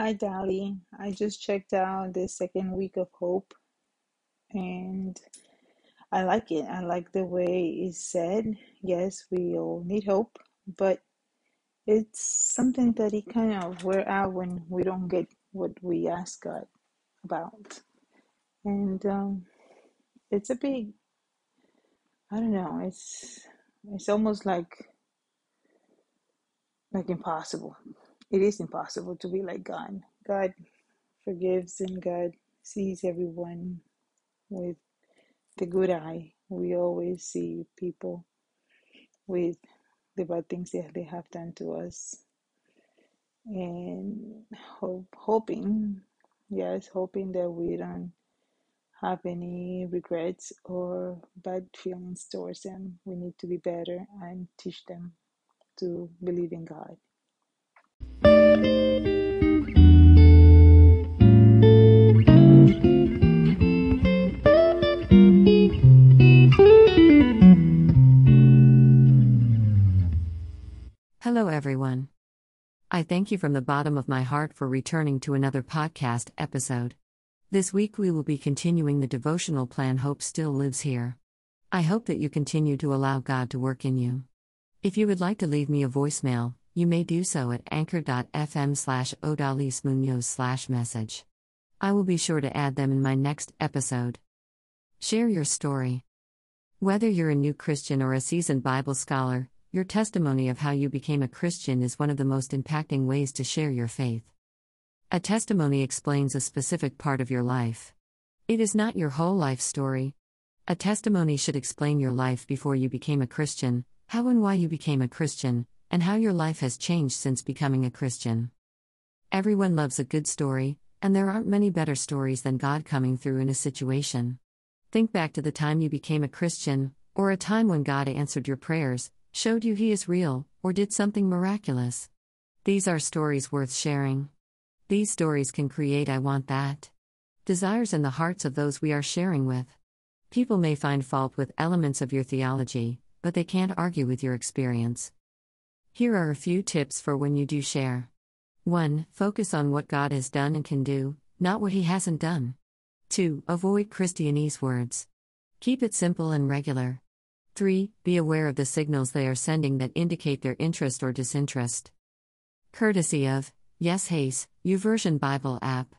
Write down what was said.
Hi, Dali. I just checked out the second week of Hope and I like it. I like the way it's said. Yes, we all need hope, but it's something that it kind of wear out when we don't get what we ask God about. And um, it's a big, I don't know, it's it's almost like like impossible. It is impossible to be like God. God forgives and God sees everyone with the good eye. We always see people with the bad things that they have done to us and hope, hoping, yes, hoping that we don't have any regrets or bad feelings towards them. We need to be better and teach them to believe in God. Hello, everyone. I thank you from the bottom of my heart for returning to another podcast episode. This week we will be continuing the devotional plan Hope Still Lives Here. I hope that you continue to allow God to work in you. If you would like to leave me a voicemail, you may do so at anchor.fm slash odalysmunoz slash message. I will be sure to add them in my next episode. Share your story. Whether you're a new Christian or a seasoned Bible scholar, your testimony of how you became a Christian is one of the most impacting ways to share your faith. A testimony explains a specific part of your life. It is not your whole life story. A testimony should explain your life before you became a Christian, how and why you became a Christian, and how your life has changed since becoming a Christian. Everyone loves a good story, and there aren't many better stories than God coming through in a situation. Think back to the time you became a Christian, or a time when God answered your prayers, showed you He is real, or did something miraculous. These are stories worth sharing. These stories can create I want that desires in the hearts of those we are sharing with. People may find fault with elements of your theology, but they can't argue with your experience. Here are a few tips for when you do share. 1. Focus on what God has done and can do, not what He hasn't done. 2. Avoid Christianese words. Keep it simple and regular. 3. Be aware of the signals they are sending that indicate their interest or disinterest. Courtesy of Yes Hayes, YouVersion Bible app.